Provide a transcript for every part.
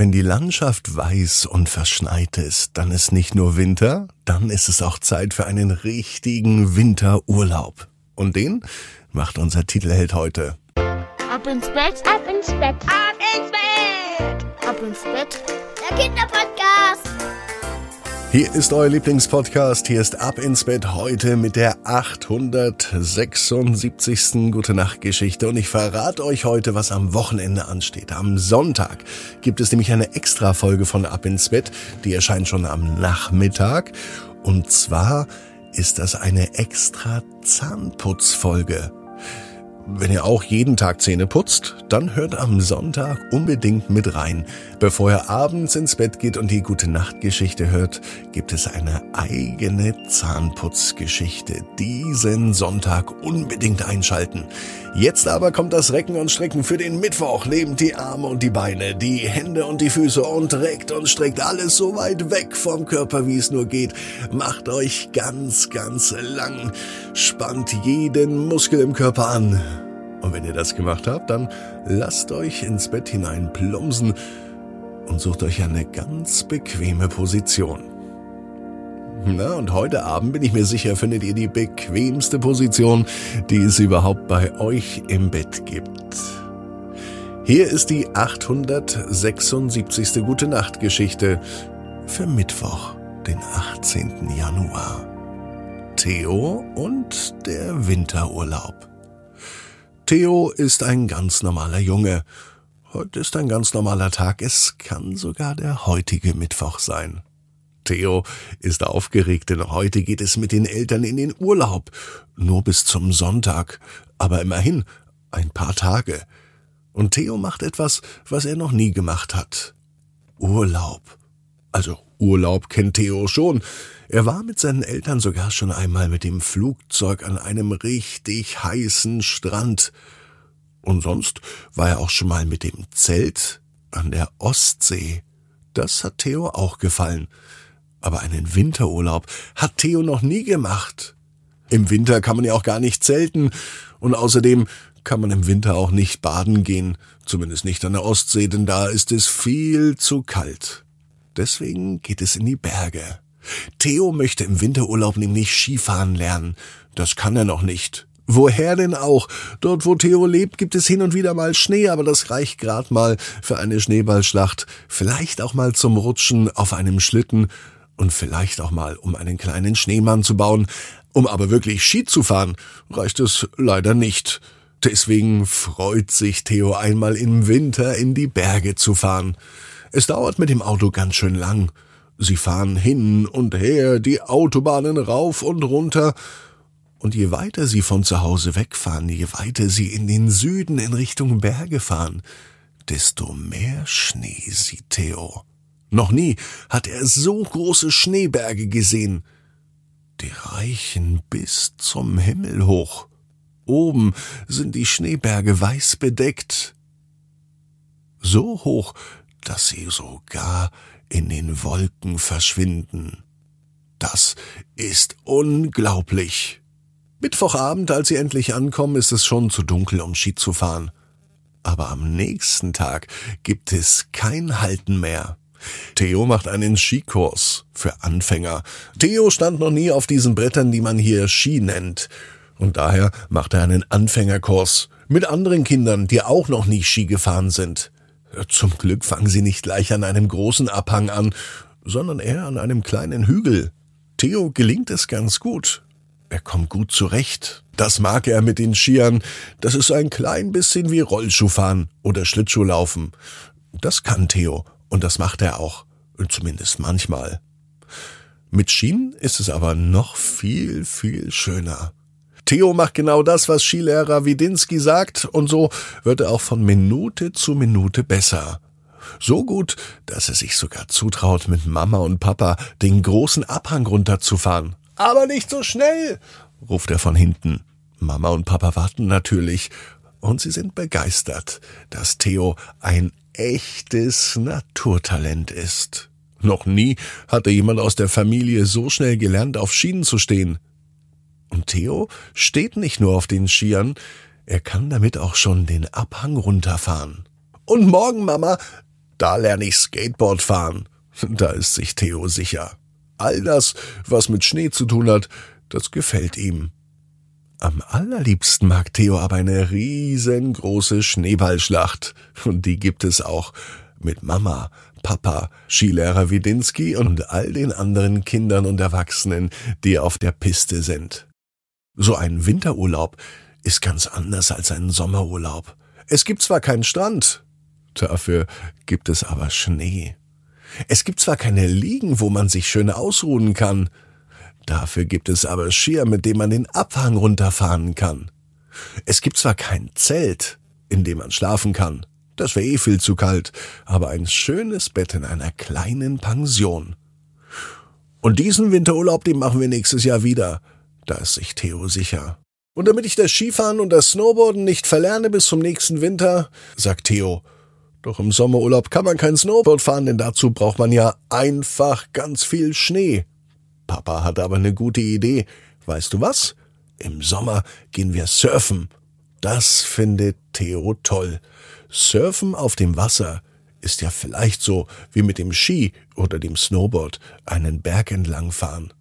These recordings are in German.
Wenn die Landschaft weiß und verschneit ist, dann ist nicht nur Winter, dann ist es auch Zeit für einen richtigen Winterurlaub. Und den macht unser Titelheld heute. Ab ins Bett, ab ins Bett, ab ins Bett, ab ins Bett. Der Kinderpodcast. Hier ist euer Lieblingspodcast. Hier ist Ab ins Bett heute mit der 876. Gute Nacht Geschichte. Und ich verrate euch heute, was am Wochenende ansteht. Am Sonntag gibt es nämlich eine Extra-Folge von Ab ins Bett. Die erscheint schon am Nachmittag. Und zwar ist das eine extra Zahnputzfolge. Wenn ihr auch jeden Tag Zähne putzt, dann hört am Sonntag unbedingt mit rein. Bevor ihr abends ins Bett geht und die gute Nachtgeschichte hört, gibt es eine eigene Zahnputzgeschichte. Diesen Sonntag unbedingt einschalten. Jetzt aber kommt das Recken und Strecken für den Mittwoch. Nehmt die Arme und die Beine, die Hände und die Füße und reckt und streckt alles so weit weg vom Körper, wie es nur geht. Macht euch ganz, ganz lang. Spannt jeden Muskel im Körper an. Und wenn ihr das gemacht habt, dann lasst euch ins Bett hinein plumpsen und sucht euch eine ganz bequeme Position. Na, und heute Abend bin ich mir sicher, findet ihr die bequemste Position, die es überhaupt bei euch im Bett gibt. Hier ist die 876. Gute Nacht Geschichte für Mittwoch, den 18. Januar. Theo und der Winterurlaub. Theo ist ein ganz normaler Junge. Heute ist ein ganz normaler Tag. Es kann sogar der heutige Mittwoch sein. Theo ist aufgeregt, denn heute geht es mit den Eltern in den Urlaub. Nur bis zum Sonntag. Aber immerhin ein paar Tage. Und Theo macht etwas, was er noch nie gemacht hat. Urlaub. Also Urlaub kennt Theo schon. Er war mit seinen Eltern sogar schon einmal mit dem Flugzeug an einem richtig heißen Strand. Und sonst war er auch schon mal mit dem Zelt an der Ostsee. Das hat Theo auch gefallen. Aber einen Winterurlaub hat Theo noch nie gemacht. Im Winter kann man ja auch gar nicht zelten. Und außerdem kann man im Winter auch nicht baden gehen. Zumindest nicht an der Ostsee, denn da ist es viel zu kalt. Deswegen geht es in die Berge. Theo möchte im Winterurlaub nämlich Skifahren lernen. Das kann er noch nicht. Woher denn auch? Dort, wo Theo lebt, gibt es hin und wieder mal Schnee, aber das reicht grad mal für eine Schneeballschlacht, vielleicht auch mal zum Rutschen auf einem Schlitten und vielleicht auch mal, um einen kleinen Schneemann zu bauen. Um aber wirklich Ski zu fahren, reicht es leider nicht. Deswegen freut sich Theo einmal im Winter in die Berge zu fahren. Es dauert mit dem Auto ganz schön lang. Sie fahren hin und her, die Autobahnen rauf und runter, und je weiter sie von zu Hause wegfahren, je weiter sie in den Süden in Richtung Berge fahren, desto mehr Schnee sieht Theo. Noch nie hat er so große Schneeberge gesehen. Die reichen bis zum Himmel hoch. Oben sind die Schneeberge weiß bedeckt. So hoch, dass sie sogar in den Wolken verschwinden. Das ist unglaublich. Mittwochabend, als sie endlich ankommen, ist es schon zu dunkel, um Ski zu fahren. Aber am nächsten Tag gibt es kein Halten mehr. Theo macht einen Skikurs für Anfänger. Theo stand noch nie auf diesen Brettern, die man hier Ski nennt. Und daher macht er einen Anfängerkurs mit anderen Kindern, die auch noch nie Ski gefahren sind. Zum Glück fangen sie nicht gleich an einem großen Abhang an, sondern eher an einem kleinen Hügel. Theo gelingt es ganz gut. Er kommt gut zurecht. Das mag er mit den Skiern. Das ist ein klein bisschen wie Rollschuhfahren oder Schlittschuhlaufen. Das kann Theo und das macht er auch. Zumindest manchmal. Mit Schienen ist es aber noch viel, viel schöner. Theo macht genau das, was Skilehrer Widinski sagt, und so wird er auch von Minute zu Minute besser. So gut, dass er sich sogar zutraut, mit Mama und Papa den großen Abhang runterzufahren. Aber nicht so schnell, ruft er von hinten. Mama und Papa warten natürlich, und sie sind begeistert, dass Theo ein echtes Naturtalent ist. Noch nie hatte jemand aus der Familie so schnell gelernt, auf Schienen zu stehen. Und Theo steht nicht nur auf den Skiern, er kann damit auch schon den Abhang runterfahren. Und morgen, Mama, Da lerne ich Skateboard fahren. Da ist sich Theo sicher. All das, was mit Schnee zu tun hat, das gefällt ihm. Am allerliebsten mag Theo aber eine riesengroße Schneeballschlacht. Und die gibt es auch mit Mama, Papa, Skilehrer Widinski und all den anderen Kindern und Erwachsenen, die auf der Piste sind. So ein Winterurlaub ist ganz anders als ein Sommerurlaub. Es gibt zwar keinen Strand, dafür gibt es aber Schnee. Es gibt zwar keine Liegen, wo man sich schön ausruhen kann, Dafür gibt es aber Skier, mit dem man den Abhang runterfahren kann. Es gibt zwar kein Zelt, in dem man schlafen kann, das wäre eh viel zu kalt, aber ein schönes Bett in einer kleinen Pension. Und diesen Winterurlaub, den machen wir nächstes Jahr wieder. Da ist sich Theo sicher. Und damit ich das Skifahren und das Snowboarden nicht verlerne bis zum nächsten Winter, sagt Theo, doch im Sommerurlaub kann man kein Snowboard fahren, denn dazu braucht man ja einfach ganz viel Schnee. Papa hat aber eine gute Idee. Weißt du was? Im Sommer gehen wir surfen. Das findet Theo toll. Surfen auf dem Wasser ist ja vielleicht so wie mit dem Ski oder dem Snowboard einen Berg entlang fahren.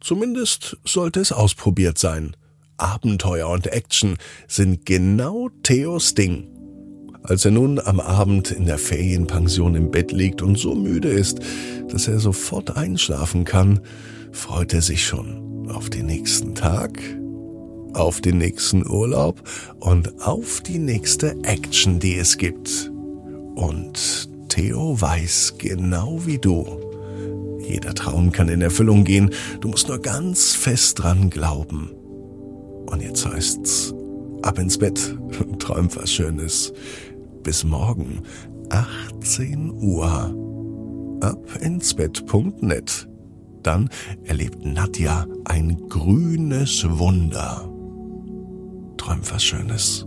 Zumindest sollte es ausprobiert sein. Abenteuer und Action sind genau Theos Ding. Als er nun am Abend in der Ferienpension im Bett liegt und so müde ist, dass er sofort einschlafen kann, freut er sich schon auf den nächsten Tag, auf den nächsten Urlaub und auf die nächste Action, die es gibt. Und Theo weiß genau wie du. Jeder Traum kann in Erfüllung gehen, du musst nur ganz fest dran glauben. Und jetzt heißt's, ab ins Bett, träum was Schönes. Bis morgen, 18 Uhr. Abinsbett.net dann erlebt Nadja ein grünes Wunder. Träumt was Schönes.